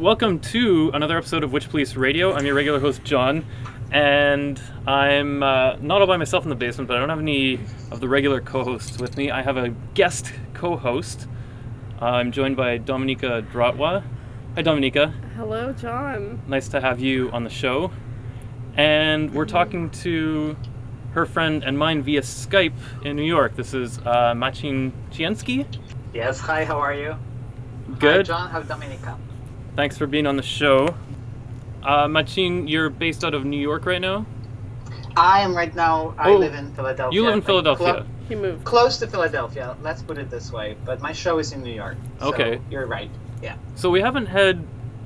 All right, welcome to another episode of Witch Police Radio. I'm your regular host, John, and I'm uh, not all by myself in the basement, but I don't have any of the regular co hosts with me. I have a guest co host. I'm joined by Dominika Dratwa. Hi, Dominika. Hello, John. Nice to have you on the show. And we're talking to her friend and mine via Skype in New York. This is uh, Marcin Cienski. Yes, hi, how are you? Good. Hi, John, how's Dominika? Thanks for being on the show. Uh, Marcin, you're based out of New York right now? I am right now, I Oh, live in Philadelphia. You live in like, Philadelphia. clo- He moved. close to Philadelphia, let's put it this way. But my show is in New York. so Okay. You're right. Yeah. So we haven't had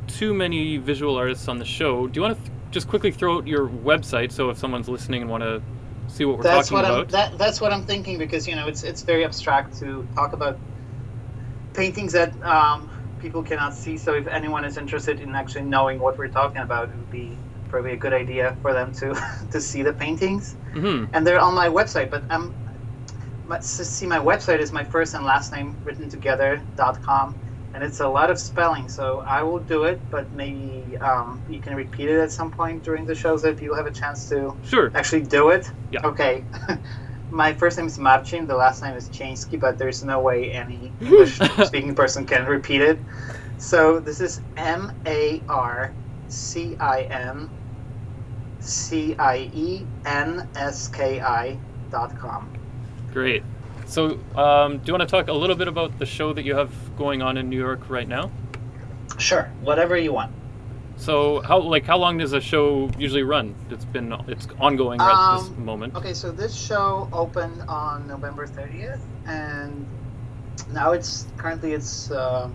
too many visual artists on the show. Do you want to th- just quickly throw out your website so if someone's listening and want to see what we're That's talking what I'm about? that, that's what I'm thinking because you know it's it's very abstract to talk about paintings that um, people cannot see. So if anyone is interested in actually knowing what we're talking about, it would be probably a good idea for them to to see the paintings. hmm and they're on my website. But um, my, see, my website is my first and last name written together dot com, and it's a lot of spelling. So I will do it, but maybe um, you can repeat it at some point during the show so that people have a chance to Sure. actually do it. Yeah. Okay. my first name is Marcin. The last name is Cienski, but there's no way any English-speaking person can repeat it. So this is M A R C I N C I E N S K I dot com. Great. So, um, do you want to talk a little bit about the show that you have going on in New York right now? Sure, whatever you want. So, how like how long does a show usually run? It's been it's ongoing right at this Um, moment. Okay, so this show opened on November 30th, and now it's currently it's uh,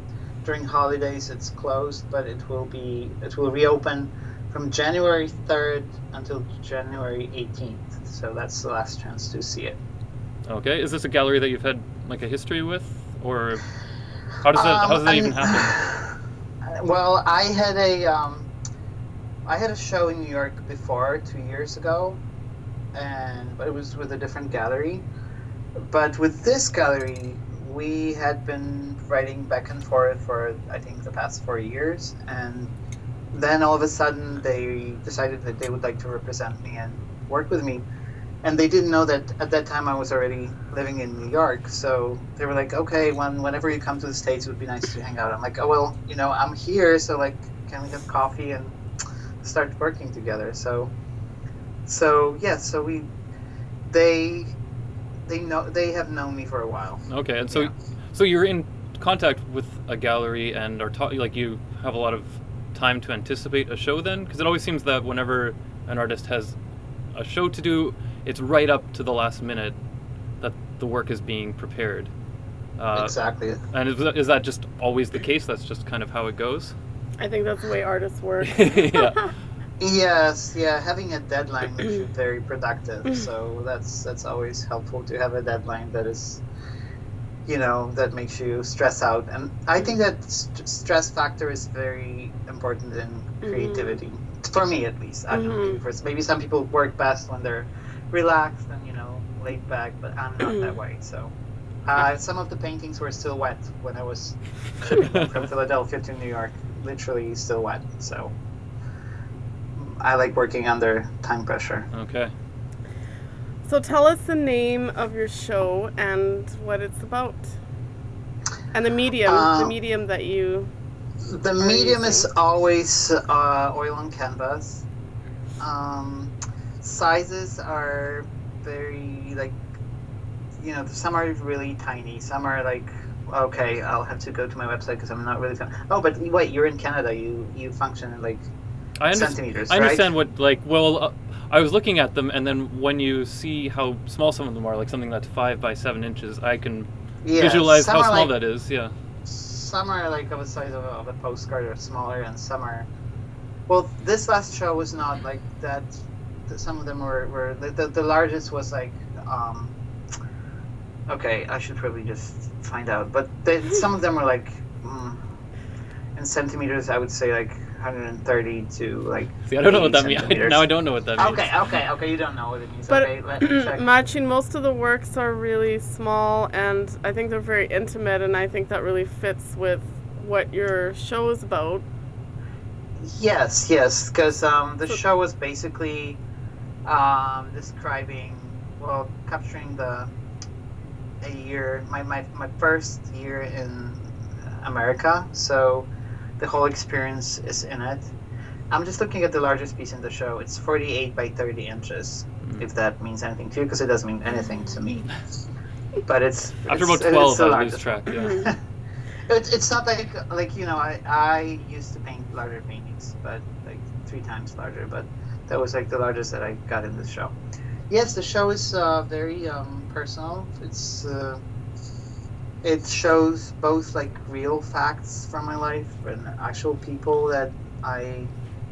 during holidays it's closed, but it will be it will reopen from January 3rd until January 18th. So that's the last chance to see it. Okay. Is this a gallery that you've had like a history with, or how does that how does Um, that even I'm- happen? Well, I had a um, I had a show in New York before two years ago, and but it was with a different gallery. But with this gallery, we had been writing back and forth for I think the past four years, and then all of a sudden they decided that they would like to represent me and work with me. And they didn't know that at that time I was already living in New York, so they were like, "Okay, when whenever you come to the states, it would be nice to hang out." I'm like, "Oh well, you know, I'm here, so like, can we have coffee and start working together?" So, so yeah, so we, they, they know they have known me for a while. Okay, and so Yeah. so you're in contact with a gallery and are ta- like you have a lot of time to anticipate a show then because it always seems that whenever an artist has a show to do, it's right up to the last minute that the work is being prepared. Uh, exactly. And is that, is that just always the case? That's just kind of how it goes. I think that's the way artists work. yeah. Yes, yeah, having a deadline makes you very productive. Mm. So that's that's always helpful to have a deadline that is, you know, that makes you stress out. And I think that st- stress factor is very important in mm-hmm. creativity, for me at least. I don't know, maybe, for, maybe some people work best when they're relaxed and you know laid back, but I'm not that way. So. Uh, some of the paintings were still wet when I was from Philadelphia to New York. Literally still wet. So I like working under time pressure. Okay. so tell us the name of your show and what it's about. And the medium, the Um, medium that you. The you medium is always uh, oil on canvas. Um, sizes are very like, you know, some are really tiny. Some are like, okay, I'll have to go to my website because I'm not really. Oh, but wait, you're in Canada. You you function in like I, under- centimeters, I understand right? what like well uh, I was looking at them and then when you see how small some of them are like something that's five by seven inches I can Yeah, visualize how small like, that is yeah Some are like of the size of a, of a postcard or smaller, and some are. Well, this last show was not like that. Th- Some of them were, were the, the, the largest was like. Um, okay, I should probably just find out, but they, some of them were like. Mm, in centimeters, I would say like 130 to like. see I don't know what that means now I don't know what that means Okay, okay, okay. You don't know what it means. But okay, let me check. matching most of the works are really small and I think they're very intimate and I think that really fits with what your show is about. Yes, yes, because um, the So- show was basically um, describing, well, capturing the a year, my, my, my first year in America. So the whole experience is in it. I'm just looking at the largest piece in the show. It's 48 by 30 inches, Mm. if that means anything to you, because it doesn't mean anything to me. But it's After it's- about it's 12, the I lose track. Yeah. It, it's not like like you know I I used to paint larger paintings, but like three times larger. But that was like the largest that I got in the show. Yes, the show is uh, very um, personal. It's uh, it shows both like real facts from my life and actual people that I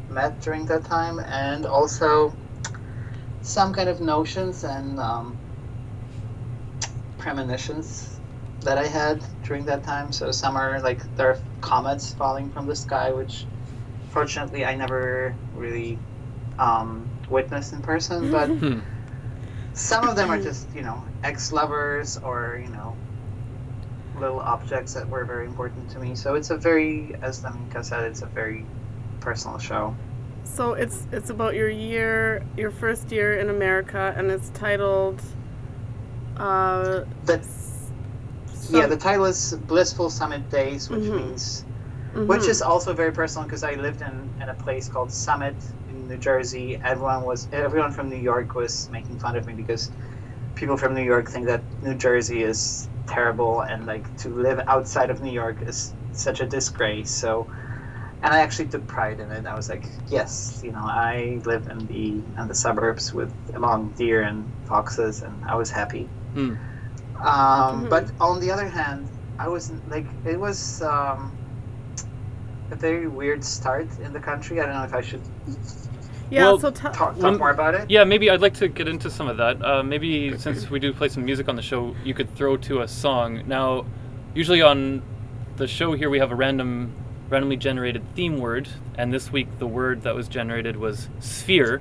met during that time, and also some kind of notions and um, premonitions that I had during that time. So some are like there are comets falling from the sky, which fortunately I never really um, witnessed in person. But Hmm. some of them are just you know ex-lovers or you know little objects that were very important to me. So it's a very, as Dominika said, it's a very personal show. So it's it's about your year, your first year in America, and it's titled. Uh, But s- yeah, the title is Blissful Summit Days, which Mhm. means mhm. which is also very personal because I lived in, in a place called Summit in New Jersey. Everyone was everyone from New York was making fun of me because people from New York think that New Jersey is terrible and like to live outside of New York is such a disgrace. So, and I actually took pride in it. I was like, yes, you know, I live in the in the suburbs with among deer and foxes, and I was happy. Hmm. Um, Mhm. But on the other hand, I was like, it was um, a very weird start in the country. I don't know if I should yeah. well, so tell. talk, talk Lem- more about it. Yeah, maybe I'd like to get into some of that. Uh, maybe since we do play some music on the show, you could throw to a song. Now, usually on the show here, we have a random, randomly generated theme word, and this week the word that was generated was sphere.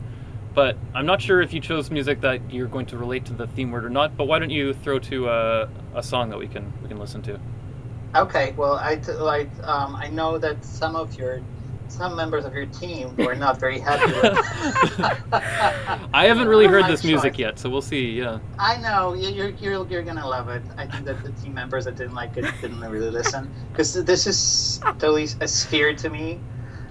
But I'm not sure if you chose music that you're going to relate to the theme word or not. But why don't you throw to a, a song that we can we can listen to? Okay, well, I t- like um, I know that some of your some members of your team were not very happy with. I haven't really heard this music yet, so we'll see. Yeah. I know you- you're, you're you're gonna love it. I think that the team members that didn't like it didn't really listen because this is totally a sphere to me.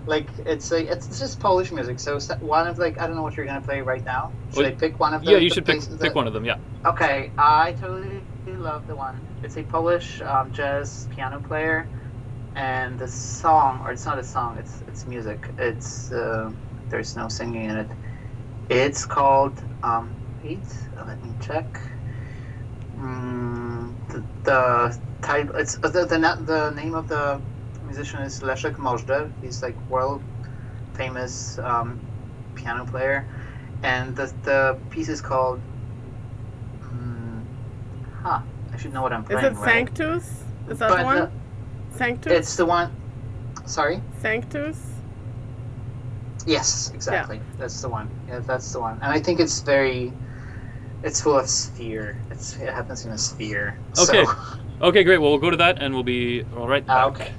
Like it's a it's just Polish music. So one of like I don't know what you're gonna play right now. Should Well, I pick one of the? Yeah, you the should pick places pick one of them. Yeah. Okay, I totally love the one. It's a Polish um, jazz piano player, and the song, or it's not a song, it's it's music. It's uh, there's no singing in it. It's called um, wait, let me check. Mm, the, the title, it's uh, the, the the name of the musician is Leszek Możdżer. He's like world famous um, piano player, and the the piece is called. Mm, huh. I should know what I'm playing. Is it right? Sanctus? Is that But the one? the- Sanctus. It's the one. Sorry. Sanctus. Yes, exactly. Yeah. That's the one. Yeah, that's the one. And I think it's very. It's full of sphere. It's it happens in a sphere. Okay. So, Okay, great. Well, we'll go to that, and we'll be all right back. Ah, okay.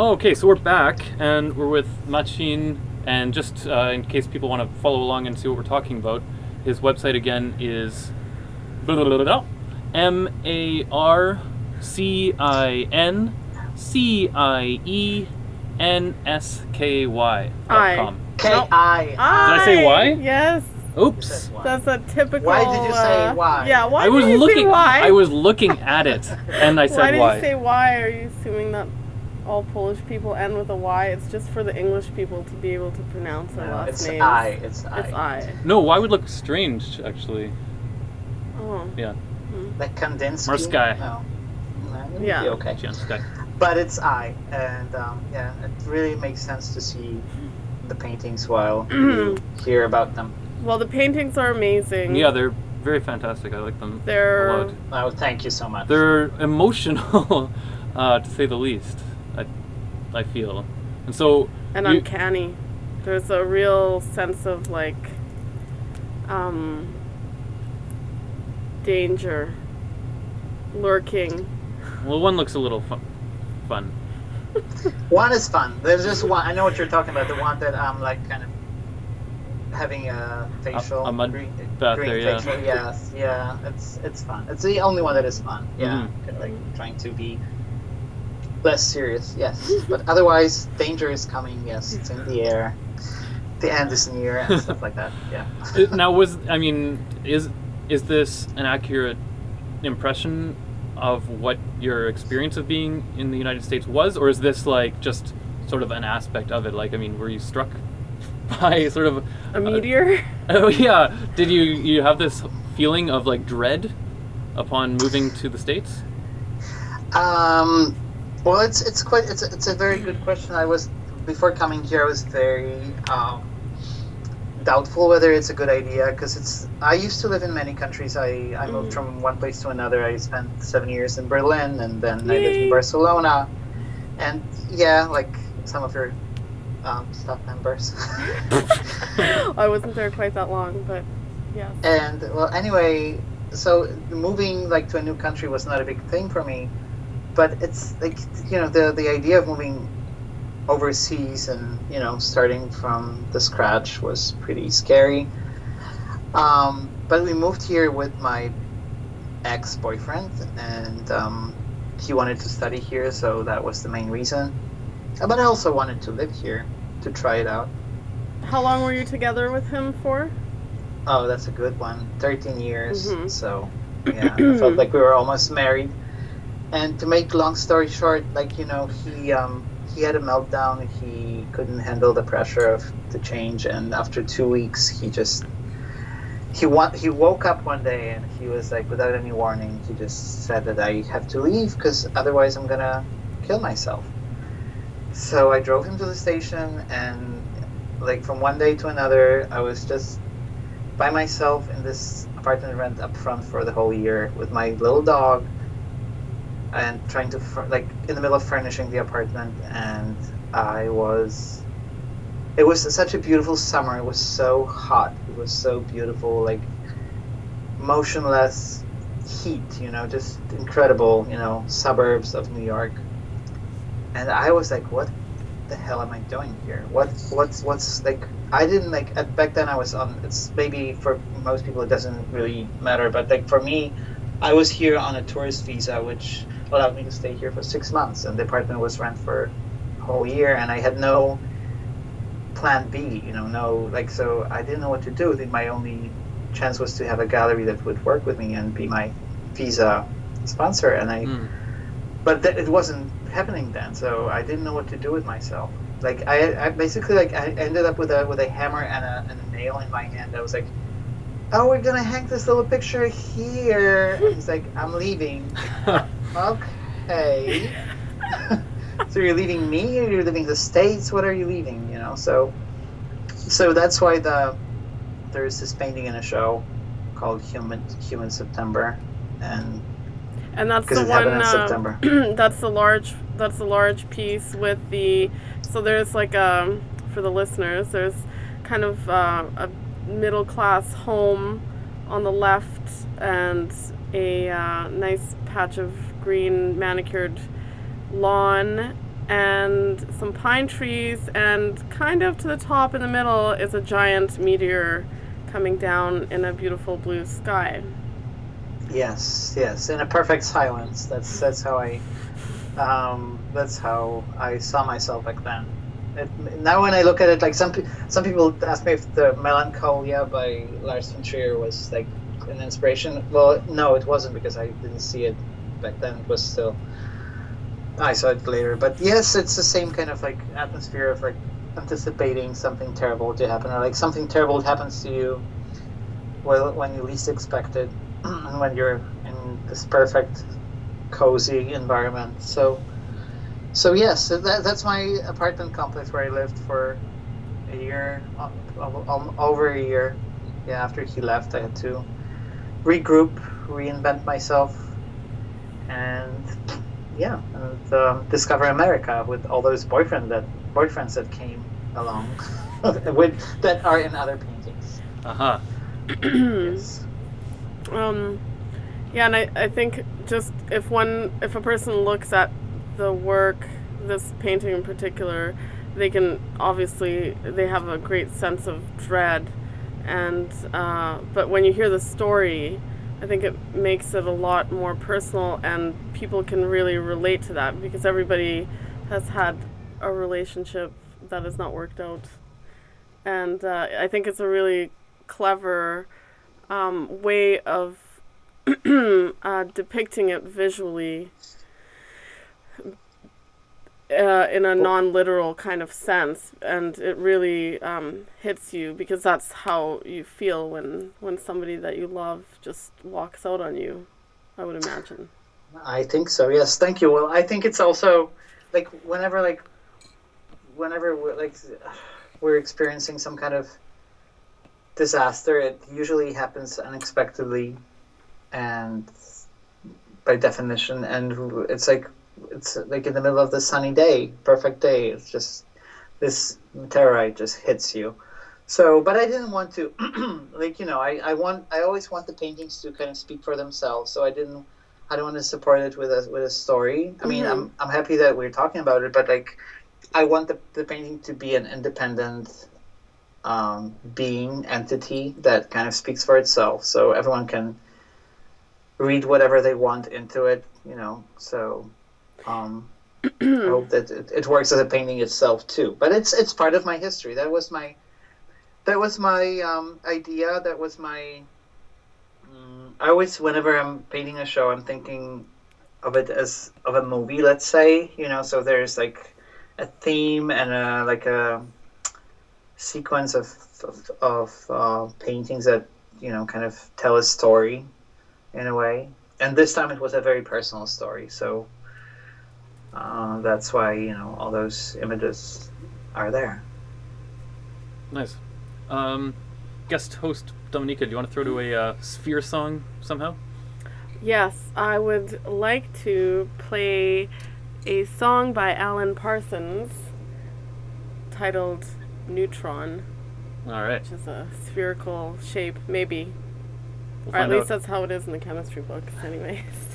Oh, okay, so we're back, and we're with Marcin. And just uh, in case people want to follow along and see what we're talking about, his website again is M A R C I N C I E N S K Y I. dot com. K Nope. I. I say why? Yes. Oops. That's a typical. Why did you say uh, why? Yeah, why I was did you looking. say why? I was looking at it, and I said why Why did you say why? Are you assuming that all Polish people end with a Y? It's just for the English people to be able to pronounce their No, last it's names. I. It's I. It's I. no, why would look strange? Actually, Oh. yeah. Like Kandinsky. Morsky. No. No, it would Yeah. be okay. Chance. But it's I, and um, yeah, it really makes sense to see the paintings while you hear about them. Well, the paintings are amazing. Yeah, they're very fantastic. I like them They're lot. Oh, thank you so much. They're emotional, uh, to say the least. I, I feel, and so and you- uncanny. There's a real sense of like um danger lurking. well, one looks a little fun. Fun. One is fun. There's just one. I know what you're talking about. The one that I'm like kind of having a facial. a mud green, bath green there, yeah. facial. Yes, yeah. It's it's fun. It's the only one that is fun. Yeah, Mhm. Kinda like trying to be less serious. Yes, but otherwise, danger is coming. Yes, it's in the air. The end is near and stuff like that. Yeah. Uh, now, was I mean, is is this an accurate impression of what your experience of being in the United States was, or is this like just sort of an aspect of it? Like, I mean, were you struck by sort of A meteor? Oh yeah. Did you you have this feeling of like dread upon moving to the states? Um, well, it's it's quite it's a, it's a very good question. I was before coming here, I was very um, doubtful whether it's a good idea because it's. I used to live in many countries. I I moved Mhm. from one place to another. I spent seven years in Berlin, and then I lived in Barcelona, and yeah, like some of your um, staff members. I wasn't there quite that long, but yeah. And well, anyway, so moving like to a new country was not a big thing for me, but it's like you know the the idea of moving overseas and you know starting from the scratch was pretty scary. Um, but we moved here with my ex boyfriend, and um, he wanted to study here, so that was the main reason. But I also wanted to live here to try it out. How long were you together with him for? Oh, that's a good one. 13 years. Mhm. So, yeah, I felt like we were almost married. And to make long story short, like, you know, he um he had a meltdown. He couldn't handle the pressure of the change and after 2 weeks, he just he wa- he woke up one day and he was like without any warning, he just said that I have to leave cuz otherwise I'm to kill myself. So I drove him to the station and like from one day to another, I was just by myself in this apartment rent up front for the whole year with my little dog and trying to like in the middle of furnishing the apartment and i was it was such a beautiful summer it was so hot it was so beautiful like motionless heat you know just incredible you know suburbs of new york and i was like what the hell am i doing here what what's what's like I didn't like at, back then. I was on. It's maybe for most people it doesn't really matter, but like for me, I was here on a tourist visa, which allowed me to stay here for six months, and the apartment was rent for a whole year, and I had no plan B. You know, no like so I didn't know what to do. I think my only chance was to have a gallery that would work with me and be my visa sponsor, and I Mm. but th- it wasn't happening then so i didn't know what to do with myself like i, I basically like i ended up with a with a hammer and a, and a nail in my hand i was like oh we're gonna hang this little picture here and he's like i'm leaving okay so you're leaving me or you're leaving the states what are you leaving you know so so that's why the there's this painting in a show called human human september and And that's the one. in uh, september that's the large. That's the large piece with the. So there's like um for the listeners. There's kind of uh, a middle class home on the left and a uh, nice patch of green manicured lawn and some pine trees, and kind of to the top in the middle is a giant meteor coming down in a beautiful blue sky. Yes, yes, in a perfect silence. That's that's how I, um, that's how I saw myself back then. Now when I look at it, like some some people ask me if the Melancholia by Lars von Trier was like an inspiration. Well, no, it wasn't because I didn't see it back then. It was still I saw it later, but yes, it's the same kind of like atmosphere of like anticipating something terrible to happen, or like something terrible happens to you, well, when you least expect it, and when you're in this perfect, cozy environment. So, so yes, that, that's my apartment complex where I lived for a year, uh, um, over a year. Yeah, after he left, I had to regroup, reinvent myself, and yeah, and um, discover America with all those boyfriend that boyfriends that came along with that are in other paintings. Uh huh. yes. Um, yeah, and I, I think just if one if a person looks at the work, this painting in particular, they can obviously they have a great sense of dread, and uh, but when you hear the story, I think it makes it a lot more personal, and people can really relate to that because everybody has had a relationship that has not worked out, and uh, I think it's a really clever um, way of uh, depicting it visually uh, in a non-literal kind of sense, and it really um, hits you because that's how you feel when when somebody that you love just walks out on you. I would imagine. I think so. Yes, thank you. Well, I think it's also like whenever like whenever we're like we're experiencing some kind of disaster, it usually happens unexpectedly, and by definition, and it's like it's like in the middle of the sunny day, perfect day. It's just this meteorite just hits you. So, but I didn't want to, like you know, I, I want I always want the paintings to kind of speak for themselves. So I didn't I don't want to support it with a with a story. I mean, I'm I'm happy that we're talking about it, but like I want the the painting to be an independent um, being entity that kind of speaks for itself, so everyone can read whatever they want into it. You know, so um, I hope that it, it works as a painting itself too. But it's it's part of my history. That was my that was my um, idea. That was my. Um, I always, whenever I'm painting a show, I'm thinking of it as of a movie. Let's say, you know, so there's like a theme and a like a sequence of of, of uh, paintings that you know kind of tell a story in a way. And this time it was a very personal story, so uh, that's why you know all those images are there. Nice. Um, guest host Dominika, do you want to throw to a uh, sphere song somehow? Yes, I would like to play a song by Alan Parsons titled Neutron, All right. which is a spherical shape, maybe. We'll or at least out. that's how it is in the chemistry books, anyways.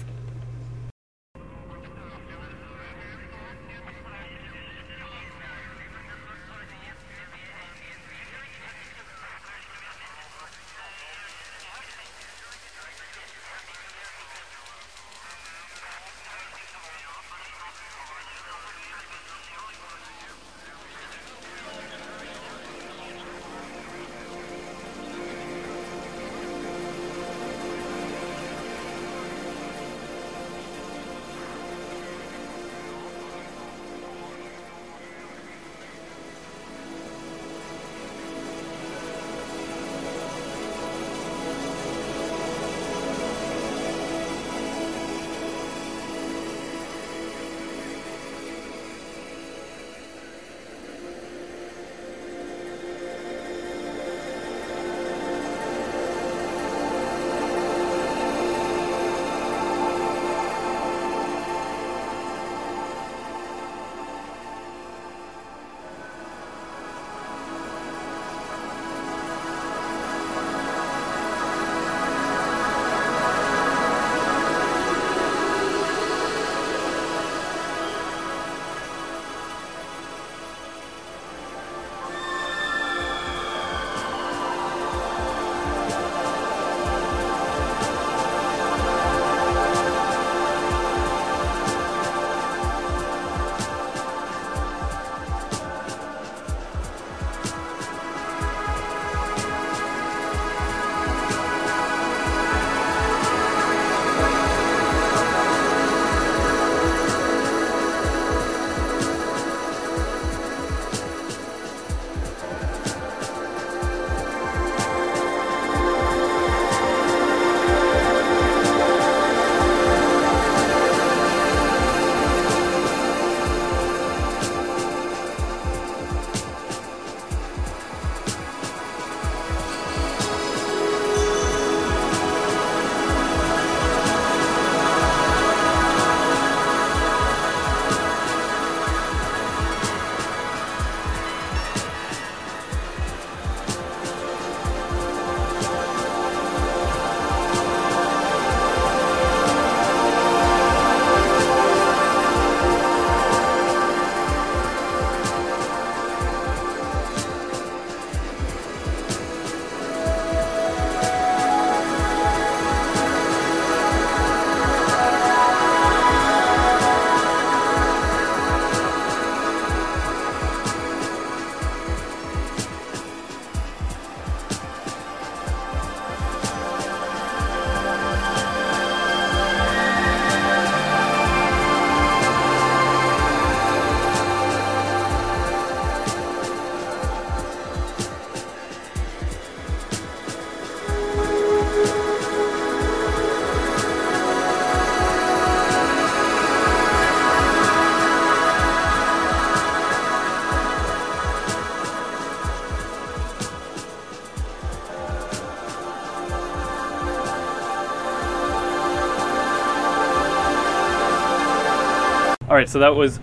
Right, so that was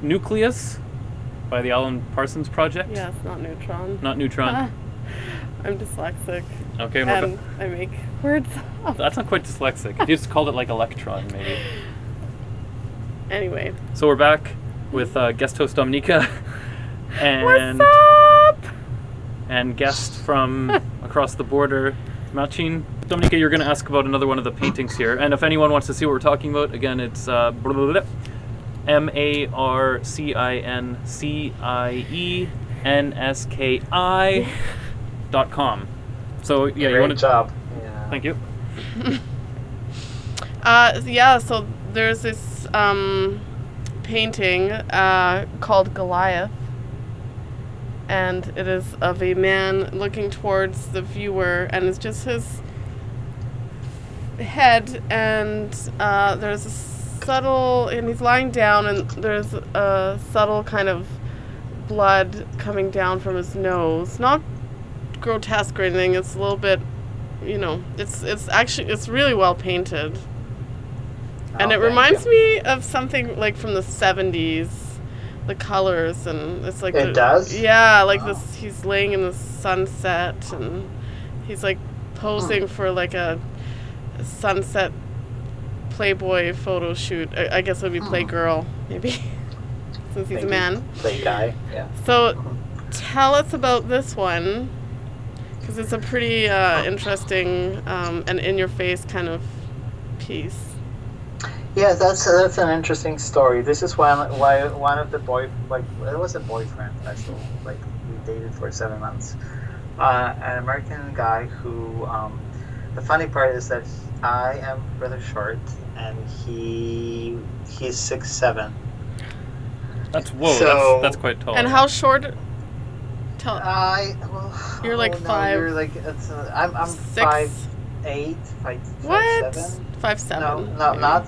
Nucleus by the Alan Parsons Project. Yes, not neutron. Not Neutron. I'm dyslexic Okay, and I make words up. that's not quite dyslexic. You just called it like electron, maybe. Anyway, So we're back with uh, guest host Dominika and what's up? and guest from across the border, Marcin. Dominika, you're going to ask about another one of the paintings here, and if anyone wants to see what we're talking about, again, it's uh, blah, blah, blah, M A R C I N C I E N S K I dot com. So yeah, you want to? job. Yeah. Thank you. Uh, yeah, so there's this um, painting uh, called Goliath, and it is of a man looking towards the viewer, and it's just his head, and uh, there's a subtle, and he's lying down, and there's a subtle kind of blood coming down from his nose. Not grotesque or anything. It's a little bit, you know, it's it's actually it's really well painted. And Oh, it reminds you. me of something like from the 70s. The colors and it's like It the- does? Yeah, like Oh. this he's laying in the sunset and he's like Hmm. posing for like a sunset Playboy photo shoot. I, I guess it would be Hmm. Playgirl, maybe. Since he's a man. Play guy. Yeah. So tell us about this one because it's a pretty uh, interesting um, and in your face kind of piece. Yeah, that's that's an interesting story. This is why why one of the boy like it was a boyfriend actually like we dated for seven months. Uh, an American guy who um, the funny part is that I am rather short and he he's six seven. That's whoa. So- that's that's quite tall. And how short? Tell I well You're like oh, no, five- You're like it's uh, I'm I'm six. five eight five five what? seven. Five seven. No, no, maybe. not.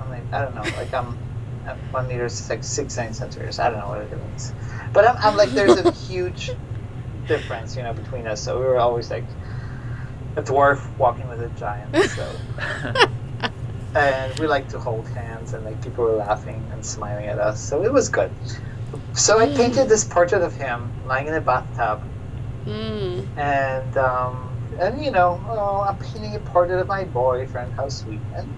I mean, I don't know. Like I'm at one meter six, six nine centimeters. I don't know what it means, but I'm, I'm like there's a huge difference, you know, between us. So we were always like a dwarf walking with a giant. So and we like to hold hands, and like people were laughing and smiling at us. So it was good. So I painted this portrait of him lying in a bathtub, Mm. and um, and you know, oh, I'm painting a portrait of my boyfriend. How sweet! And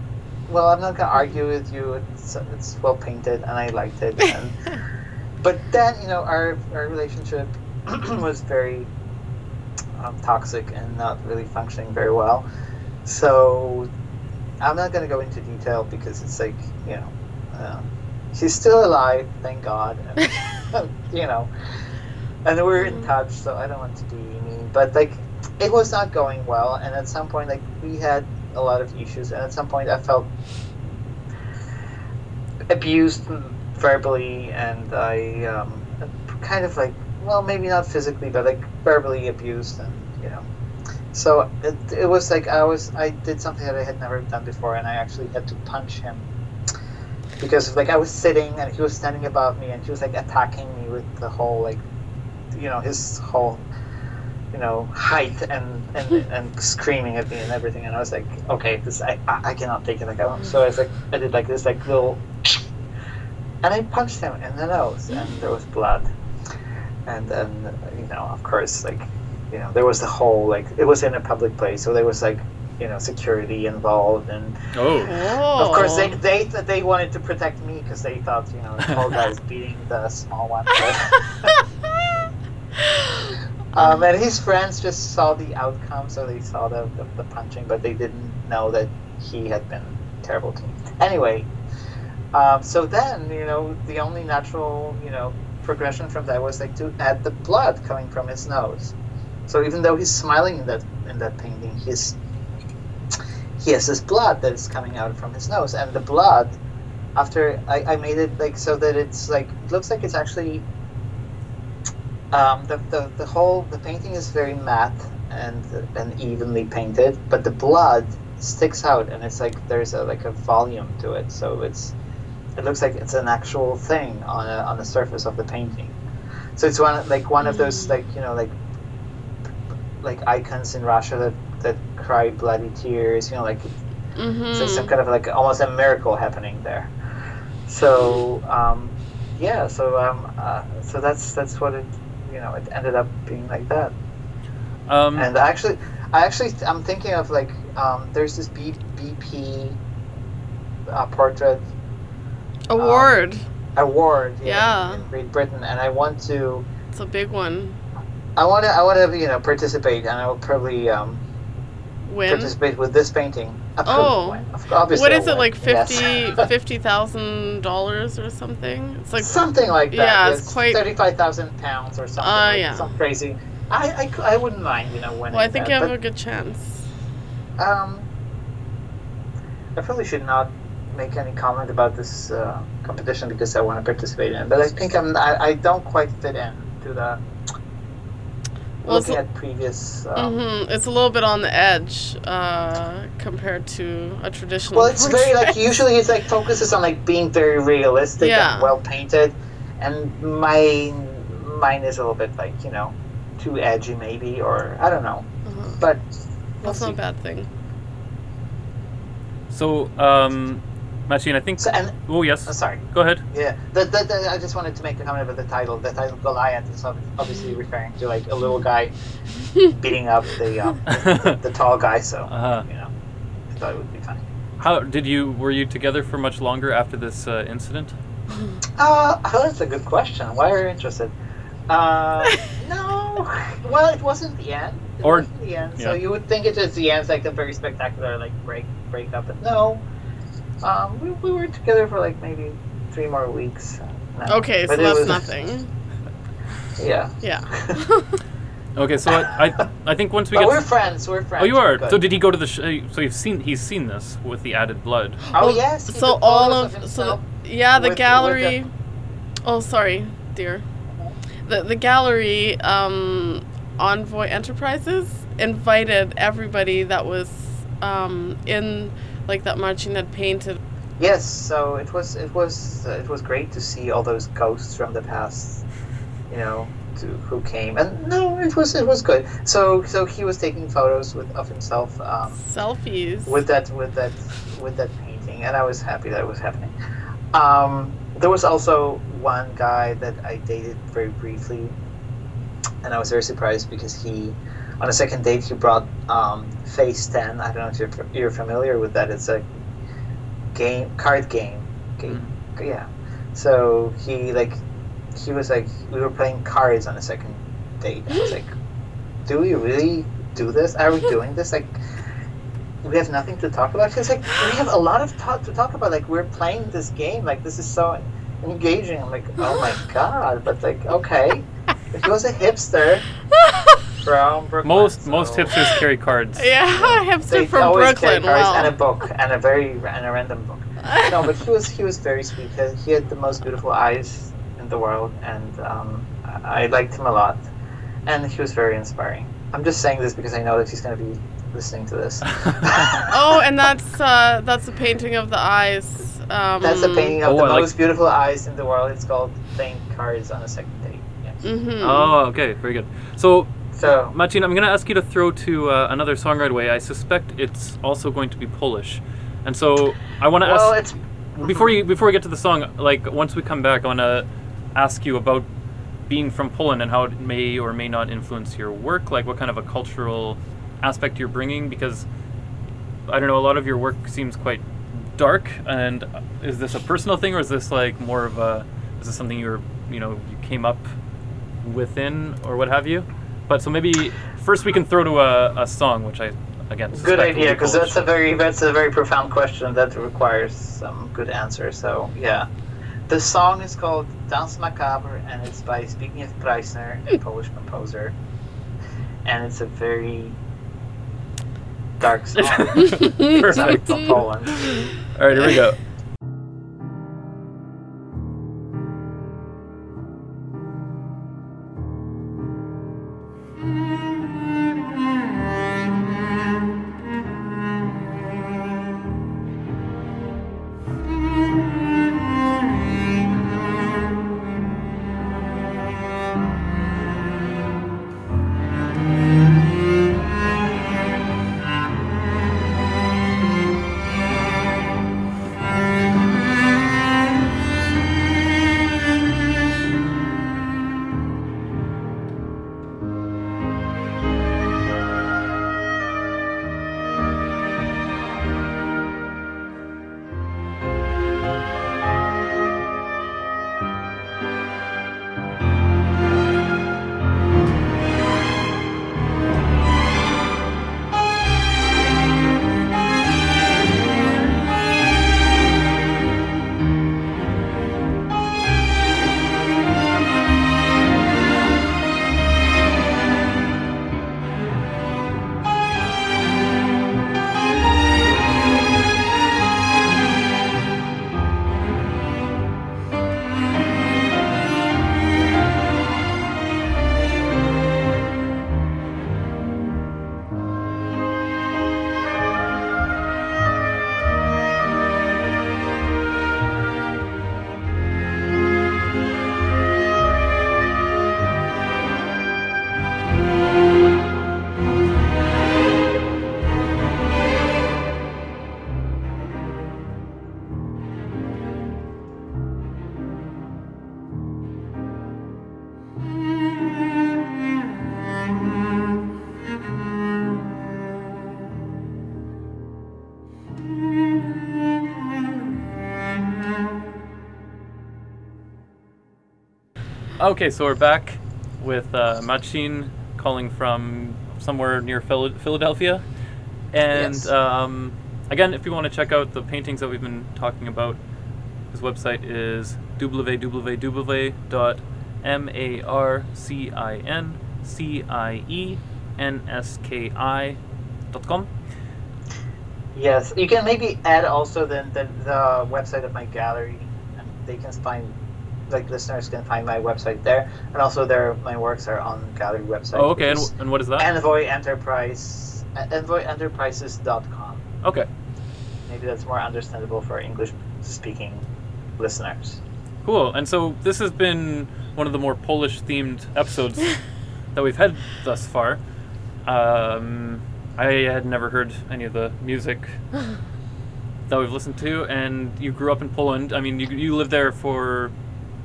well, I'm not gonna argue with you. It's it's well painted, and I liked it. And, but then you know, our our relationship was very um, toxic and not really functioning very well. So I'm not gonna go into detail because it's like you know, um, she's still alive, thank God. And, you know and we're in Mhm. touch so i don't want to be mean but like it was not going well and at some point like we had a lot of issues and at some point i felt abused verbally and i um, kind of like well maybe not physically but like verbally abused and you know. So it, it was like i was i did something that i had never done before and i actually had to punch him. Because like i was sitting and he was standing above me and he was like attacking me with the whole like you know his whole you know height and and, and screaming at me and everything. And i was like okay this i i, I cannot take it. Like that mm. so i was like i did like this like little and i punched him in the nose and there was blood and then you know of course like you know there was the whole like it was in a public place so there was like you know security involved and oh. Oh. of course they they they wanted to protect me because they thought you know the tall guy is beating the small one Um, and his friends just saw the outcome, so they saw the, the, the punching, but they didn't know that he had been terrible to me. Anyway, um, so then, you know, the only natural, you know, progression from that was like to add the blood coming from his nose. So even though he's smiling in that in that painting, he's he has this blood that is coming out from his nose, and the blood, after I, I made it like so that it's like it looks like it's actually um, the, the, the whole the painting is very matte and and evenly painted, but the blood sticks out and it's like there's a like a volume to it, so it's it looks like it's an actual thing on a, on the surface of the painting. So it's one like one of those like you know like like icons in Russia that that cry bloody tears, you know like Mhm. so some kind of like almost a miracle happening there. So um, yeah, so um, uh, so that's that's what it you know it ended up being like that. Um, And actually, I actually I'm thinking of like um, there's this B, BP uh, portrait Award. award Yeah. in Great Britain, and I want to it's a big one. I want to I want to you know participate, and I will probably um, Win. participate with this painting. Oh. win. Obviously What it win, like yes. fifty fifty thousand dollars or something? It's like something like that. Yeah, yes. it's quite- thirty-five thousand pounds or something. Ah, like yeah. Some crazy. I, I, I wouldn't mind, you know, winning. well, I think that, you have but, a good chance. Um, I probably should not make any comment about this uh, competition because I want to participate in it. But I think I'm I, I don't quite fit in to the. Well, looking it's- at previous. Um, hmm It's a little bit on the edge uh, compared to a traditional. Well, it's very like usually it's like focuses on like being very realistic Yeah. and well painted, and my mine is a little bit like you know too edgy maybe or I don't know, Uh-huh. but we'll That's not a bad thing. so, um, Marcin, I think. So, and Oh yes. oh, sorry, Go ahead. yeah, the, the, the, I just wanted to make a comment about the title. The title Goliath is obviously referring to like a little guy beating up the um, the, the tall guy. So Uh-huh. you know, I thought it would be funny. How did you? Were you together for much longer after this uh, incident? Uh, oh, that's a good question. Why are you interested? Uh, no. Well, it wasn't the end. It Or- wasn't the end. Yeah. So you would think it is the end, like a very spectacular like break breakup, but no. Um, we, we were together for like maybe three more weeks. No. Okay, so But it that's was- nothing. Yeah. Yeah. Okay, so I, I, I think once we but get. we're friends. We're friends. oh, you are. So did he go to the? Sh- so you've seen. He's seen this with the added blood. Oh Well, yes. so all photos of, so yeah, the with- with gallery. Oh, sorry, dear. The the gallery, um, Envoy Enterprises invited everybody that was um, in like that Marcin had painted. Yes, so it was it was uh, it was great to see all those ghosts from the past, you know, to who came and no, it was it was good. So so he was taking photos with of himself um, Selfies. with that with that with that painting, and I was happy that it was happening. Um, there was also one guy that I dated very briefly, and I was very surprised because he, on a second date, he brought um, Phase Ten. I don't know if you're, you're familiar with that. It's a game card game. game. Yeah. So he like he was like we were playing cards on a second date. I was like, do we really do this? Are we doing this? Like we have nothing to talk about. It's like we have a lot of talk to talk about. Like we're playing this game. Like this is so engaging. I'm like, oh my god. But like, okay, if he was a hipster from Brooklyn, Most most hipsters carry cards. yeah, hipster they from always carry cards Wow. and a book and a very and a random book. No, but he was he was very sweet. He had, he had the most beautiful eyes in the world, and um, I I liked him a lot. And he was very inspiring. I'm just saying this because I know that he's going to be listening to this. oh, and that's uh, that's a painting of the eyes. Um, That's a painting of Oh, the I like- most beautiful eyes in the world. It's called Playing Cards on a Second Date. Yeah. Mm-hmm. Oh, okay, very good. So, So, Marcin, I'm going to ask you to throw to uh, another song right away. I suspect it's also going to be Polish, and so I want to well, ask it's before you before we get to the song. Like once we come back, I want to ask you about being from Poland and how it may or may not influence your work. Like what kind of a cultural aspect you're bringing, because I don't know. A lot of your work seems quite dark. And is this a personal thing, or is this like more of a is this something you're you know you came up within or what have you? But so maybe first we can throw to a, a song, which I again good idea because that's a very that's a very profound question that requires some good answer. So yeah, the song is called Dance Macabre and it's by Zbigniew Preisner, a Polish composer, and it's a very dark song. Perfect. from Poland. All right, here we go. Okay, so we're back with uh, Marcin calling from somewhere near Phil- Philadelphia. And Yes. um, again, if you want to check out the paintings that we've been talking about, his website is www.marcincienski.com. Yes, you can maybe add also the, the, the website of my gallery, and they can find, like listeners can find my website there, and also there my works are on gallery website. Oh, okay. And, which and what is that? Envoy Enterprise, uh, envoyenterprises.com. Okay, Maybe that's more understandable for English-speaking listeners. cool. And so this has been one of the more Polish-themed episodes that we've had thus far. Um, I had never heard any of the music that we've listened to, and you grew up in Poland. I mean, you, you lived there for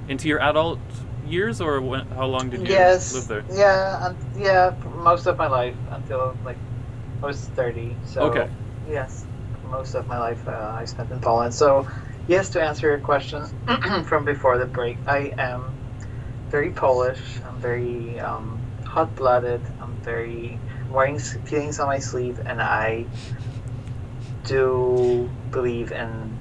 into your adult years, or when, how long did you yes. live there? Yeah, um, yeah, most of my life until like I was thirty. So Okay. yes, most of my life uh, I spent in Poland. So yes, to answer your question from before the break, I am very Polish. I'm very um, hot-blooded. I'm very wearing feelings on my sleeve, and I do believe in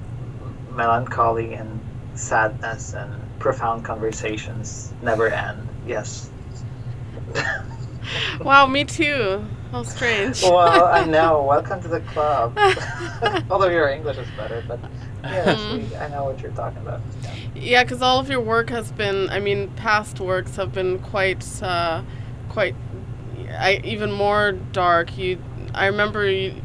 melancholy and sadness and profound conversations never end. Yes. Wow, me too. How strange. well, I know. Welcome to the club. Although your English is better, but yes, Mhm. we, I know what you're talking about. Yeah. Yeah, because all of your work has been, I mean, past works have been quite, uh, quite, I, even more dark. You, I remember, you,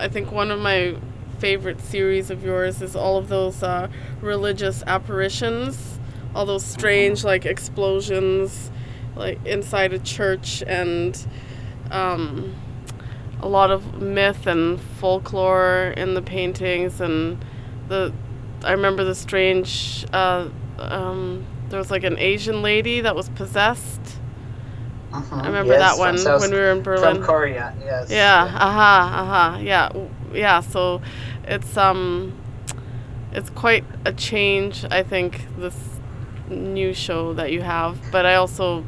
I think one of my favorite series of yours is all of those uh, religious apparitions, all those strange like explosions, like inside a church, and um, a lot of myth and folklore in the paintings, and the I remember the strange. Uh, um, there was like an Asian lady that was possessed. Mhm. I remember Yes, that one South- when we were in Berlin. From Korea, yes. Yeah, aha, aha, yeah, w- yeah. Yeah, so, it's um, it's quite a change. I think this new show that you have, but I also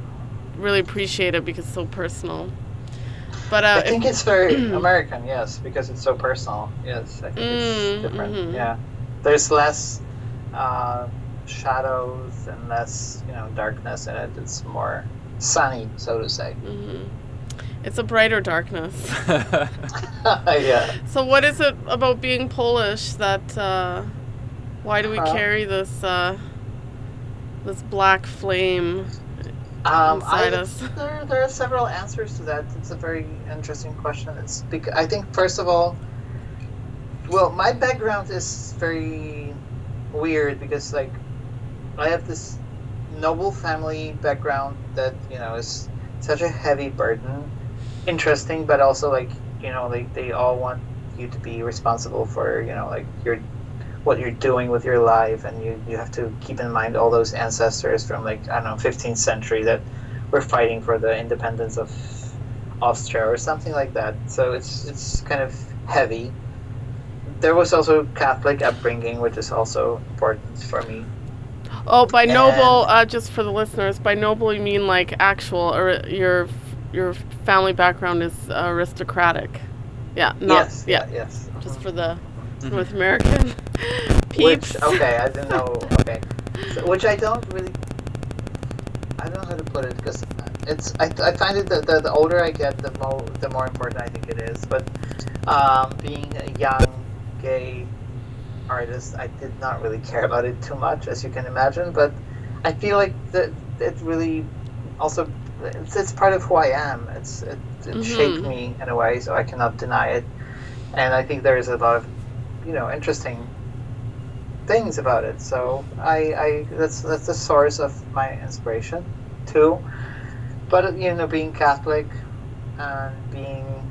really appreciate it because it's so personal. But uh, I think it's very American, yes, because it's so personal. Yes, I think Mm, it's different. mhm. Yeah, there's less uh, shadows and less, you know, darkness in it. It's more sunny, so to say. mhm. It's a brighter darkness. yeah. So, what is it about being Polish that? Uh, why do we Uh, carry this uh, this black flame? Um, inside I, us. There, there are several answers to that. It's a very interesting question. It's bec- I think first of all, well, my background is very weird because like I have this noble family background that you know is such a heavy burden. Interesting, but also like you know like they all want you to be responsible for you know like your what you're doing with your life and you, you have to keep in mind all those ancestors from like i don't know 15th century that were fighting for the independence of austria or something like that. So it's it's kind of heavy. There was also catholic upbringing which is also important for me. Oh, by noble, uh, just for the listeners, by noble you mean like actual, or your your family background is aristocratic. Yeah, not yes yeah, yes just for the Mhm. North American peeps. which okay i didn't know okay so, which i don't really i don't know how to put it because it's I, I find it that the, the older i get the more the more important i think it is but um, being a young gay artist i did not really care about it too much as you can imagine but i feel like that it really also it's, it's part of who i am it's it, it shaped Mhm. me in a way so i cannot deny it and i think there is a lot of you know interesting things about it. So I, I that's that's the source of my inspiration too. But you know, being Catholic and being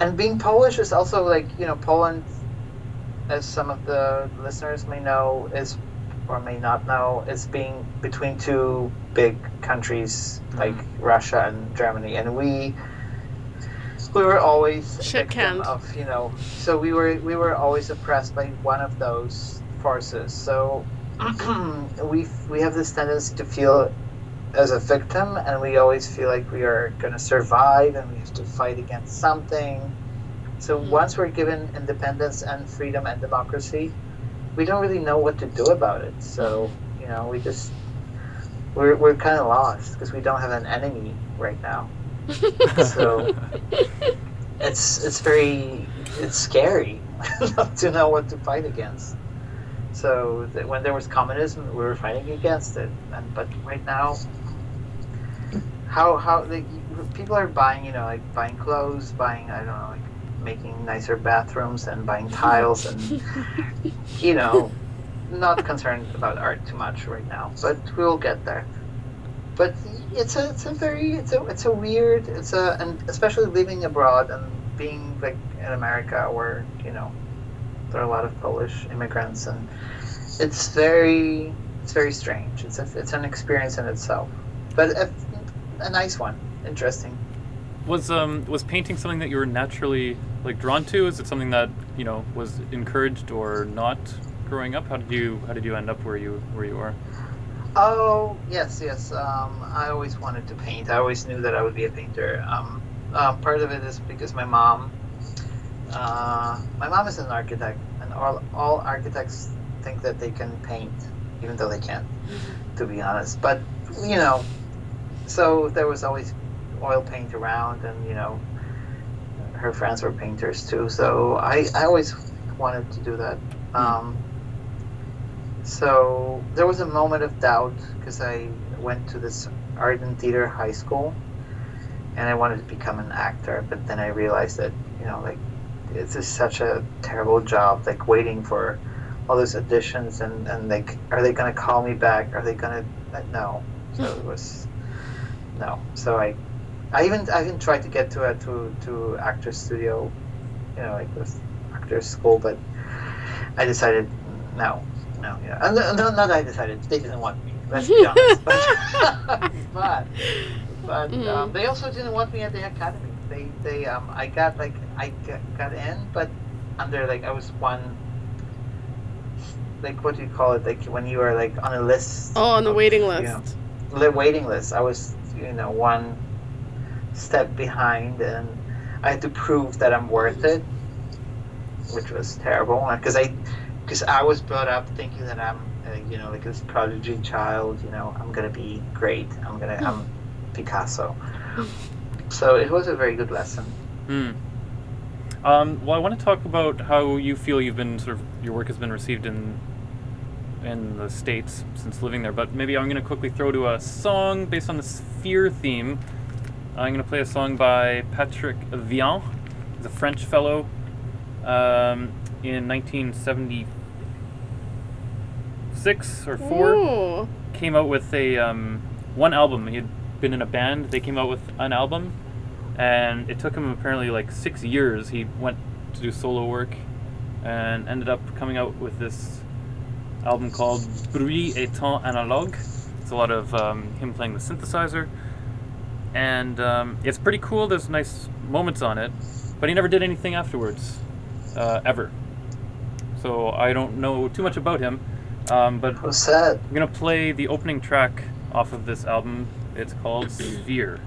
and being Polish is also like you know Poland, as some of the listeners may know, is or may not know, is being between two big countries like Russia and Germany, and we we were always a Shit canned. of you know so we were we were always oppressed by one of those forces so we we have this tendency to feel as a victim, and we always feel like we are going to survive, and we have to fight against something. So Mhm. once we're given independence and freedom and democracy, we don't really know what to do about it. So you know, we just we're we're kind of lost because we don't have an enemy right now. So it's it's very it's scary not to know what to fight against. So when there was communism, we were fighting against it, and but right now, how how like, people are buying you know like buying clothes, buying I don't know like making nicer bathrooms and buying tiles and you know not concerned about art too much right now, but we'll get there. But it's a it's a very it's a it's a weird it's a and especially living abroad and being like in America where you know there are a lot of Polish immigrants and it's very it's very strange. It's a, it's an experience in itself, but a, a nice one, interesting. Was um was painting something that you were naturally like drawn to? Is it something that you know was encouraged or not growing up? How did you how did you end up where you where you are? Oh yes, yes. Um, I always wanted to paint. I always knew that I would be a painter. Um, uh, part of it is because my mom, uh, my mom is an architect, and all all architects think that they can paint, even though they can't, to be honest. But you know, so there was always oil paint around, and you know, her friends were painters too. So I I always wanted to do that. Um, so there was a moment of doubt because I went to this Arden theater high school, and I wanted to become an actor. But then I realized that you know, like, it's just such a terrible job, like waiting for all those auditions and and like, are they gonna call me back? Are they gonna uh, no? So it was no. So I. I even I even tried to get to a to to actor studio, you know, like this actor school, but I decided no, no, yeah. And no, no, not I decided. They didn't want me. Let's be honest. But but, but um, Mhm. they also didn't want me at the academy. They they um I got like I got, in, but under like I was one. Like what do you call it? Like when you are like on a list. Oh, on the of, waiting you list. know, the waiting list. I was you know one step behind, and I had to prove that I'm worth it, which was terrible because I because I was brought up thinking that I'm, uh, you know, like this prodigy child. You know, I'm gonna be great. I'm gonna, I'm Picasso. So it was a very good lesson. Hmm. Um, well, I want to talk about how you feel you've been sort of your work has been received in in the states since living there. But maybe I'm going to quickly throw to a song based on the sphere theme. I'm going to play a song by Patrick Vian. the French fellow. Um, in 1976 or four, Ooh. came out with a um, one album. He had been in a band. They came out with an album, and it took him apparently like six years. He went to do solo work, and ended up coming out with this album called Bruits et temps analogues. It's a lot of um, him playing the synthesizer, and um, it's pretty cool. There's nice moments on it, but he never did anything afterwards, uh, ever. So I don't know too much about him, um, but said? I'm gonna play the opening track off of this album. It's called Sphere.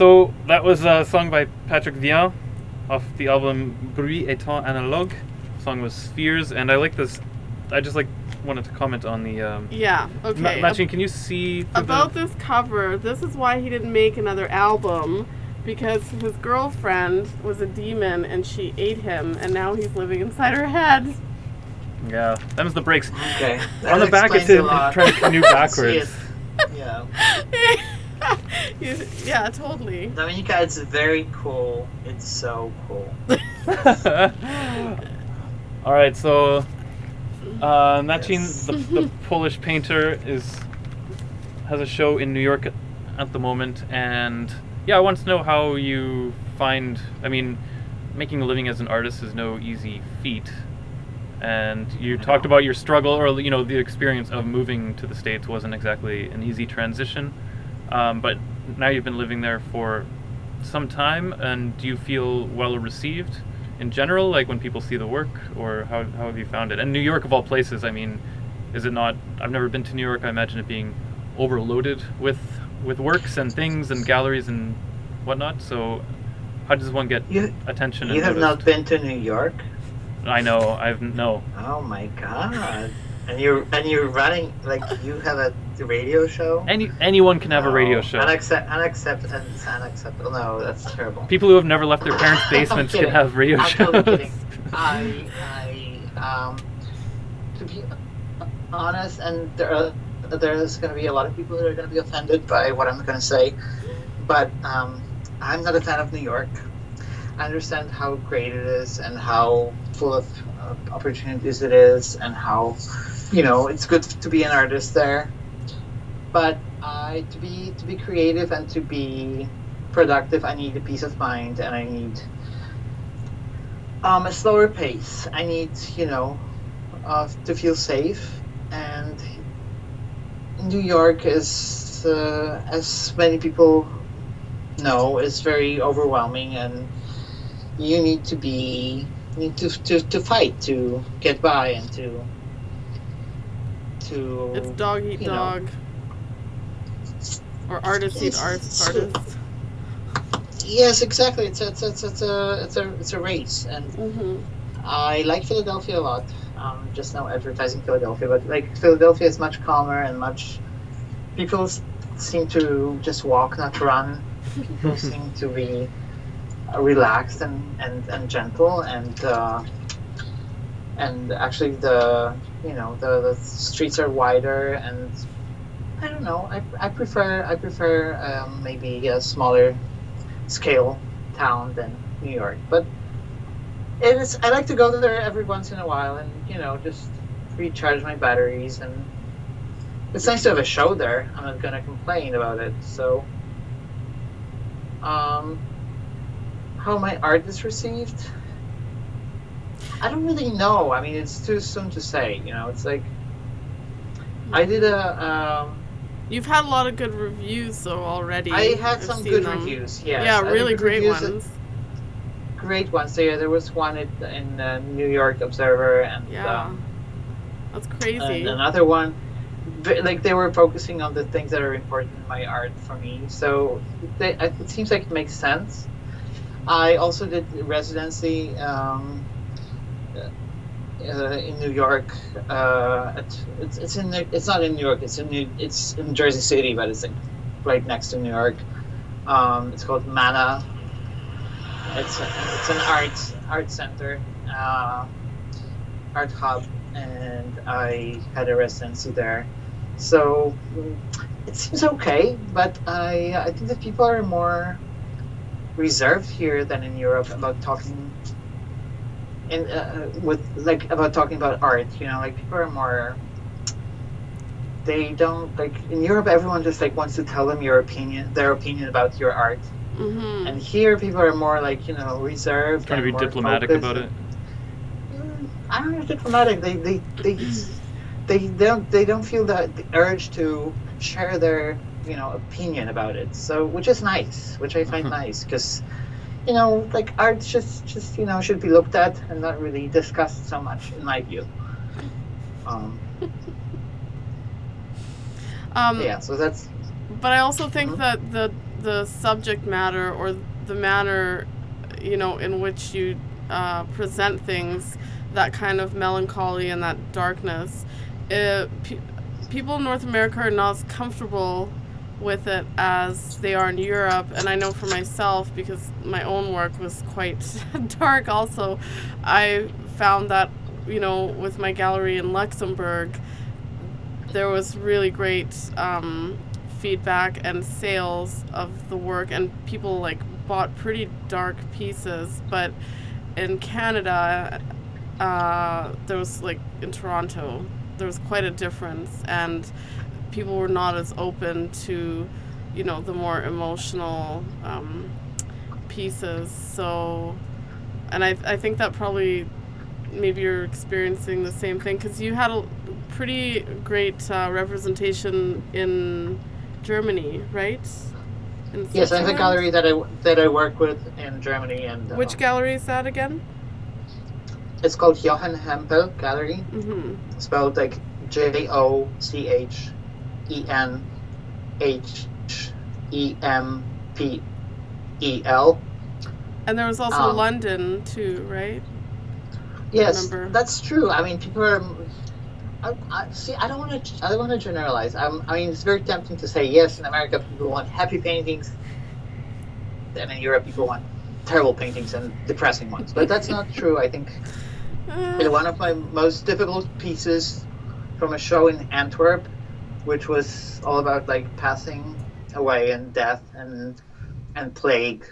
So that was a song by Patrick Vian off the album Bruits et Temps Analogues. The song was Spheres, and I like this. I just like wanted to comment on the. Um, Yeah. Okay. Ma- Marcin, can you see through About the, this cover, this is why he didn't make another album because his girlfriend was a demon and she ate him, and now he's living inside her head. Yeah, that was the breaks. Okay. on the back, it's a him trying to canoe See backwards. it. Yeah. He's- yeah, totally. Dominika, it's very cool. It's so cool. All right, so uh, Marcin, the, the Polish painter, is has a show in New York at, at the moment, and yeah, I want to know how you find. I mean, making a living as an artist is no easy feat, and you talked about your struggle, or you know, the experience of moving to the states wasn't exactly an easy transition, um, but now you've been living there for some time, and do you feel well received? in general, like when people see the work, or how, how have you found it? And New York, of all places, I mean, is it not? I've never been to New York. I imagine it being overloaded with with works and things and galleries and whatnot. So, how does one get You attention? you have not been to New York? I know. I've no. Oh my god. And you're and you're running like you have a radio show? Any anyone can have a radio show. Unaccept, unacceptable. Unacceptable. No, that's terrible. People who have never left their parents' basements can have radio I'm shows. totally kidding. I, I, um, to be honest, and there are, there's going to be a lot of people that are going to be offended by what I'm going to say, but um, I'm not a fan of New York. I understand how great it is and how full of uh, opportunities it is, and how, you know, it's good to be an artist there. But I, to be to be creative and to be productive, I need a peace of mind, and I need um, a slower pace. I need, you know, uh, to feel safe. And New York is, uh, as many people know, is very overwhelming, and you need to be need to, to, to fight to get by and to to It's dog eat you know. Or artist It's- artist artist. yes exactly it's a, it's it's a, it's a it's a it's a race and hmm I like Philadelphia a lot. Um, just now advertising Philadelphia, but like Philadelphia is much calmer and much. People s- seem to just walk, not run. People seem to be uh, relaxed and, and, and gentle, and uh, and actually the you know the, the streets are wider and I don't know. I, I prefer I prefer um, maybe a smaller scale town than New York, but it is I like to go there every once in a while and you know just recharge my batteries and it's nice to have a show there. I'm not gonna complain about it. So um how my art is received I don't really know. I mean it's too soon to say, you know, it's like I did a um You've had a lot of good reviews though already. I had I've some good them. reviews, yes. Yeah, I really great ones. great ones. So yeah, there was one in, in uh, New York Observer and Yeah. um, That's crazy. and another one like they were focusing on the things that are important in my art for me so they, it seems like it makes sense i also did residency um, uh, in new york uh, it's, it's in it's not in new york it's in new, it's in jersey city but it's like right next to new york um, it's called mana it's, it's an art art center uh, art hub and I had a residency there. So it seems okay, but I I think that people are more reserved here than in Europe about talking in uh, with like about talking about art. You know, like people are more. They don't like in Europe. Everyone just like wants to tell them your opinion, their opinion about your art, hmm and here people are more like you know reserved. Trying to be diplomatic focused about and- it. Mm, I don't know if diplomatic. They they they they don't they don't feel the, the urge to share their you know opinion about it. So which is nice, which I find nice because you know like art just just you know should be looked at and not really discussed so much in my view. Um, Um, yeah, so that's But I also think Mhm. that the the subject matter or the manner, you know, in which you uh, present things, that kind of melancholy and that darkness, it, pe- people in North America are not as comfortable with it as they are in Europe. And I know for myself, because my own work was quite dark also, I found that, you know, with my gallery in Luxembourg, there was really great um, feedback and sales of the work, and people like bought pretty dark pieces. But in Canada, uh, there was like in Toronto, there was quite a difference, and people were not as open to, you know, the more emotional um, pieces. So, and I, I think that probably maybe you're experiencing the same thing because you had a pretty great uh, representation in Germany, right? In Yes, I have a gallery that I that I work with in Germany, and uh, Which gallery is that again? it's called Jochen Hempel Gallery. hmm spelled like J O C H E N H E M P E L. And there was also Um, London too, right? Yes, that's true. I mean, people are. I, I, see, I don't want to. I don't want to generalize. I'm, I mean, it's very tempting to say yes. In America, people want happy paintings, and in Europe, people want terrible paintings and depressing ones. But that's not true. I think Uh, one of my most difficult pieces from a show in Antwerp, which was all about like passing away and death and and plague.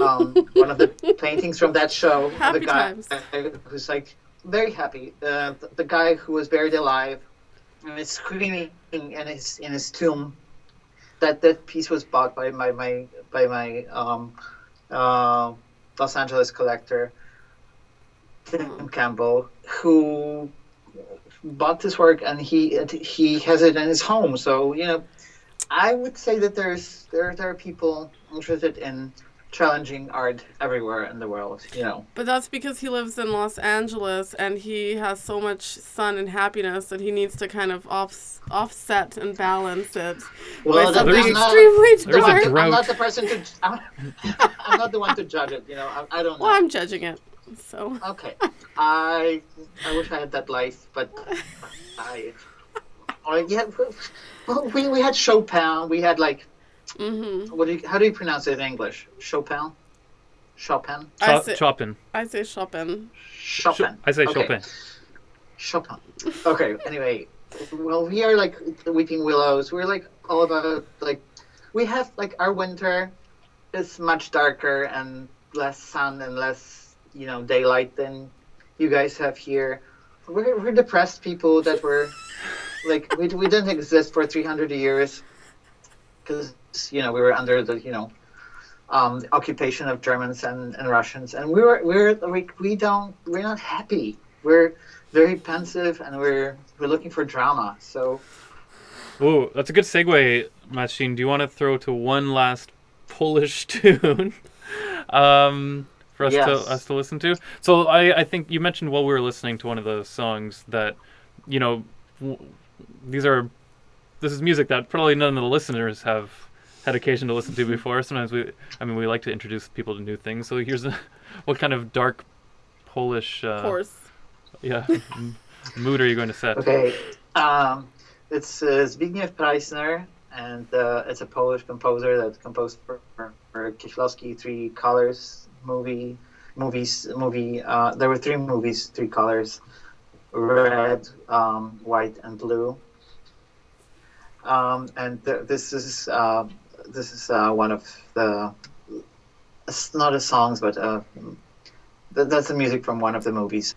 Um, one of the paintings from that show, Happy the guy times. who's like very happy, uh, the, the guy who was buried alive and is screaming in his in his tomb. That that piece was bought by my my by my um, uh, Los Angeles collector. Tim Campbell, who bought this work and he he has it in his home. So you know, I would say that there's there there are people interested in challenging art everywhere in the world. You know, But that's because he lives in Los Angeles and he has so much sun and happiness that he needs to kind of off, offset and balance it well, by that- there's- I'm not, extremely there's a dark. drought. I'm not the person to. I'm, I'm not the one to judge it. You know, I, I don't know. well, I'm judging it. So Okay, I I wish I had that life, but I. Oh, yeah, well, we, we had Chopin. We had like hmm what do you, how do you pronounce it in English? Chopin, Chopin, I say- Chopin. I say Chopin. Chopin. I say Okay. Chopin. Chopin. Okay. Anyway, well, we are like the Weeping Willows. We're like all about like we have like our winter is much darker and less sun and less you know daylight than you guys have here. We're we're depressed people that were like we we didn't exist for 300 years because you know we were under the you know um, occupation of Germans and, and Russians, and we were we're we, we don't we're not happy. We're very pensive, and we're we're looking for drama. So Oh, that's a good segue, Marcin. Do you want to throw to one last Polish tune um, for us Yes. to us to listen to? So I, I think you mentioned while we were listening to one of the songs that you know w- these are this is music that probably none of the listeners have had occasion to listen to before. Sometimes we, I mean, we like to introduce people to new things. So here's a, what kind of dark Polish, uh, Of course. yeah, m- mood are you going to set? okay, um, it's uh, Zbigniew Preisner, and uh, it's a Polish composer that composed for, for, for Kieślowski Three Colors movie movies movie. Uh, there were three movies, three colors: red, um, white, and blue. Um, and th- this is uh, this is uh, one of the it's not a songs, but uh, th- that's the music from one of the movies.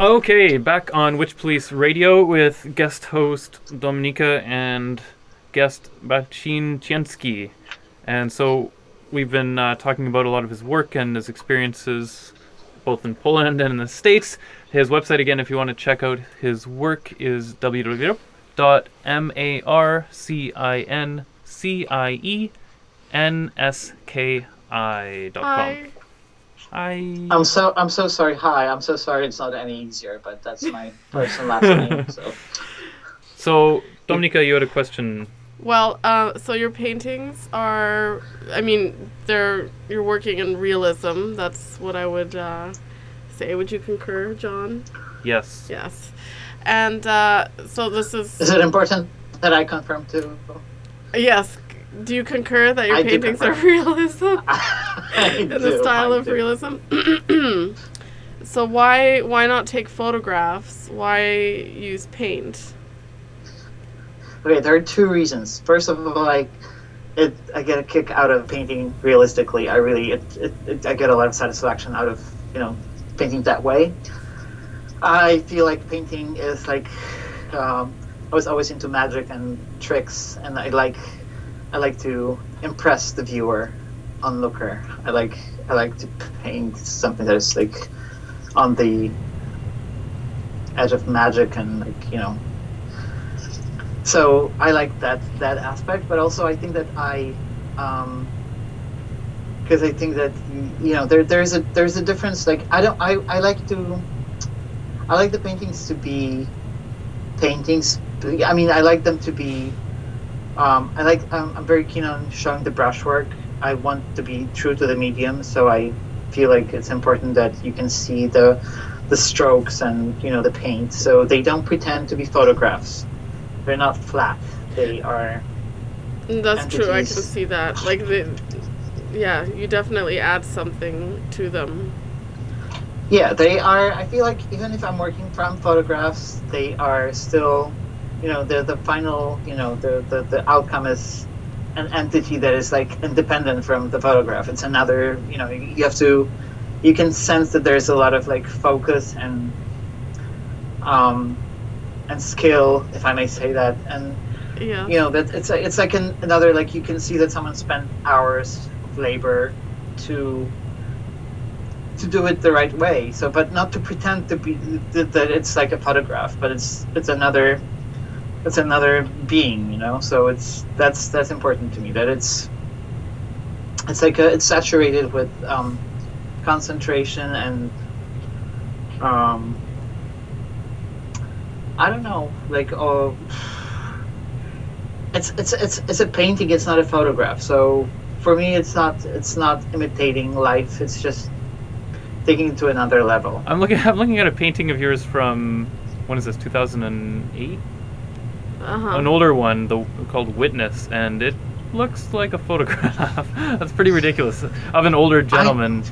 Okay, back on Witch Police Radio with guest host Dominika and guest Marcin Cienski. And so we've been uh, talking about a lot of his work and his experiences both in Poland and in the States. His website, again, if you want to check out his work, is www.marcincienski.com. Hi. I I'm so I'm so sorry. Hi, I'm so sorry. It's not any easier, but that's my first and last name. So So, Dominika, you had a question. Well, uh, so your paintings are, I mean, they're you're working in realism. That's what I would uh, say. Would you concur, John? Yes. Yes. And uh, so this is is it important that I confirm too? yes. Do you concur that your I paintings are realism? In the style I of do. realism. so why why not take photographs? Why use paint? Okay, there are two reasons. First of all, like, it, I get a kick out of painting realistically. I really, it, it, it, I get a lot of satisfaction out of, you know, painting that way. I feel like painting is like, um, I was always into magic and tricks, and I like, I like to impress the viewer, onlooker. I like, I like to paint something that is like, on the edge of magic and like, you know, so I like that that aspect, but also I think that I, um, because I think that you know there there's a there's a difference. Like I don't I I like to, I like the paintings to be, paintings. I mean I like them to be. Um, I like I'm, I'm very keen on showing the brushwork. I want to be true to the medium, so I feel like it's important that you can see the the strokes and you know the paint. So they don't pretend to be photographs they're not flat. They are. That's true. I can see that. Like the, yeah, you definitely add something to them. Yeah, they are. I feel like even if I'm working from photographs, they are still, you know, the the final, you know, the the, the outcome is an entity that is like independent from the photograph. It's another, you know, you have to, you can sense that there's a lot of like focus and, um, and skill, if I may say that, and Yeah. you know that it's a, it's like an, another like you can see that someone spent hours of labor to to do it the right way so but not to pretend to be that, that it's like a photograph but it's it's another it's another being you know so it's that's that's important to me that it's it's like a, it's saturated with um, concentration and um, I don't know, like oh, it's it's it's it's a painting. It's not a photograph. So for me, it's not it's not imitating life. It's just taking it to another level. I'm looking. I'm looking at a painting of yours from when is this? 2008. Uh huh. An older one, the called Witness, and it looks like a photograph. That's pretty ridiculous of an older gentleman.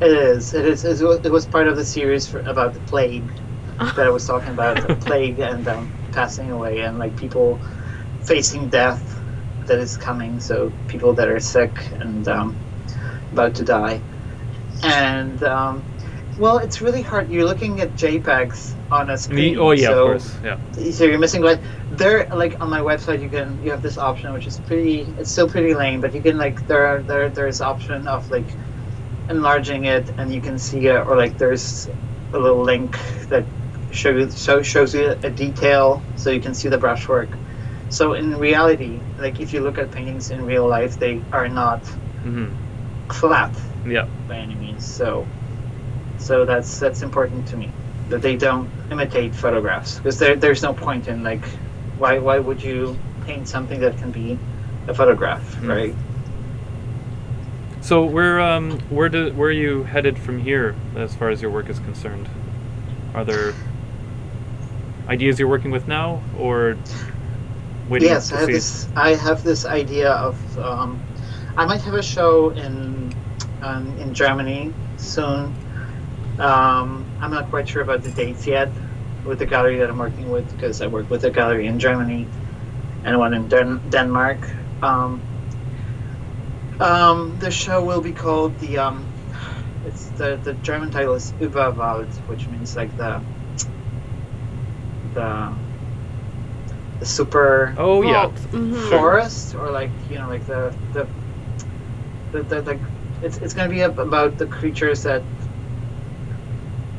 It is. It is. It was, it was part of the series for, about the plague that I was talking about. the plague and um, passing away, and like people facing death that is coming. So people that are sick and um, about to die. And um, well, it's really hard. You're looking at JPEGs on a screen. oh yeah, so, of course. Yeah. so you're missing like there like on my website you can you have this option which is pretty it's still pretty lame but you can like there are there there's option of like enlarging it and you can see it or like there's a little link that shows so shows you a detail so you can see the brushwork so in reality like if you look at paintings in real life they are not hmm flat Yeah. by any means. So, so that's that's important to me that they don't imitate photographs because there there's no point in like why why would you paint something that can be a photograph, Mm. right? So where um where do where are you headed from here as far as your work is concerned? Are there ideas you're working with now, or waiting yes, to I have see? this I have this idea of um, I might have a show in um, in Germany soon. Um, I'm not quite sure about the dates yet with the gallery that I'm working with because I work with a gallery in Germany and one in Den- Denmark. Um, um, the show will be called the um, it's the the German title is Überwald, which means like the the the super Oh yeah. Vault. Mhm. forest or like you know like the the the, the, the it's, it's going to be about the creatures that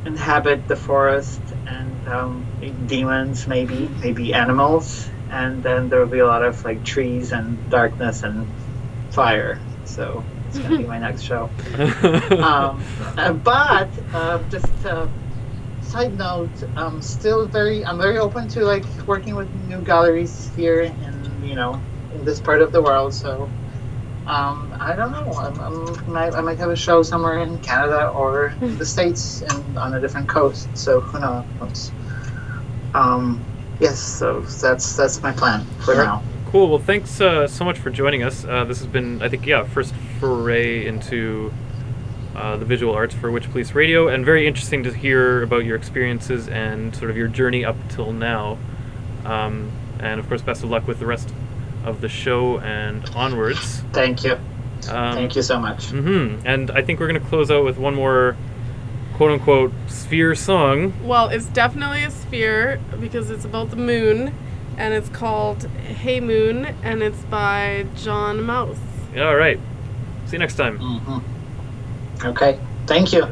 inhabit the forest and um, demons maybe maybe animals. And then there will be a lot of like trees and darkness and fire. So it's going to be my next show. Um, uh, but uh, just uh, side note i'm still very i'm very open to like working with new galleries here in you know in this part of the world. So um, i don't know I'm, I'm, I, I might have a show somewhere in canada or the states and on a different coast so who knows um, yes so that's that's my plan for Alright. now Cool. Well, thanks uh, so much for joining us. Uh, this has been, I think, yeah, first foray into uh, the visual arts for Witch Police Radio, and very interesting to hear about your experiences and sort of your journey up till now. Um, and of course, best of luck with the rest of the show and onwards. thank you Um, thank you so much hmm And I think we're going to close out with one more quote unquote sphere song. Well, it's definitely a sphere because it's about the moon, and it's called Hey Moon, and it's by John Mouse. All right. See you next time. hmm okay thank you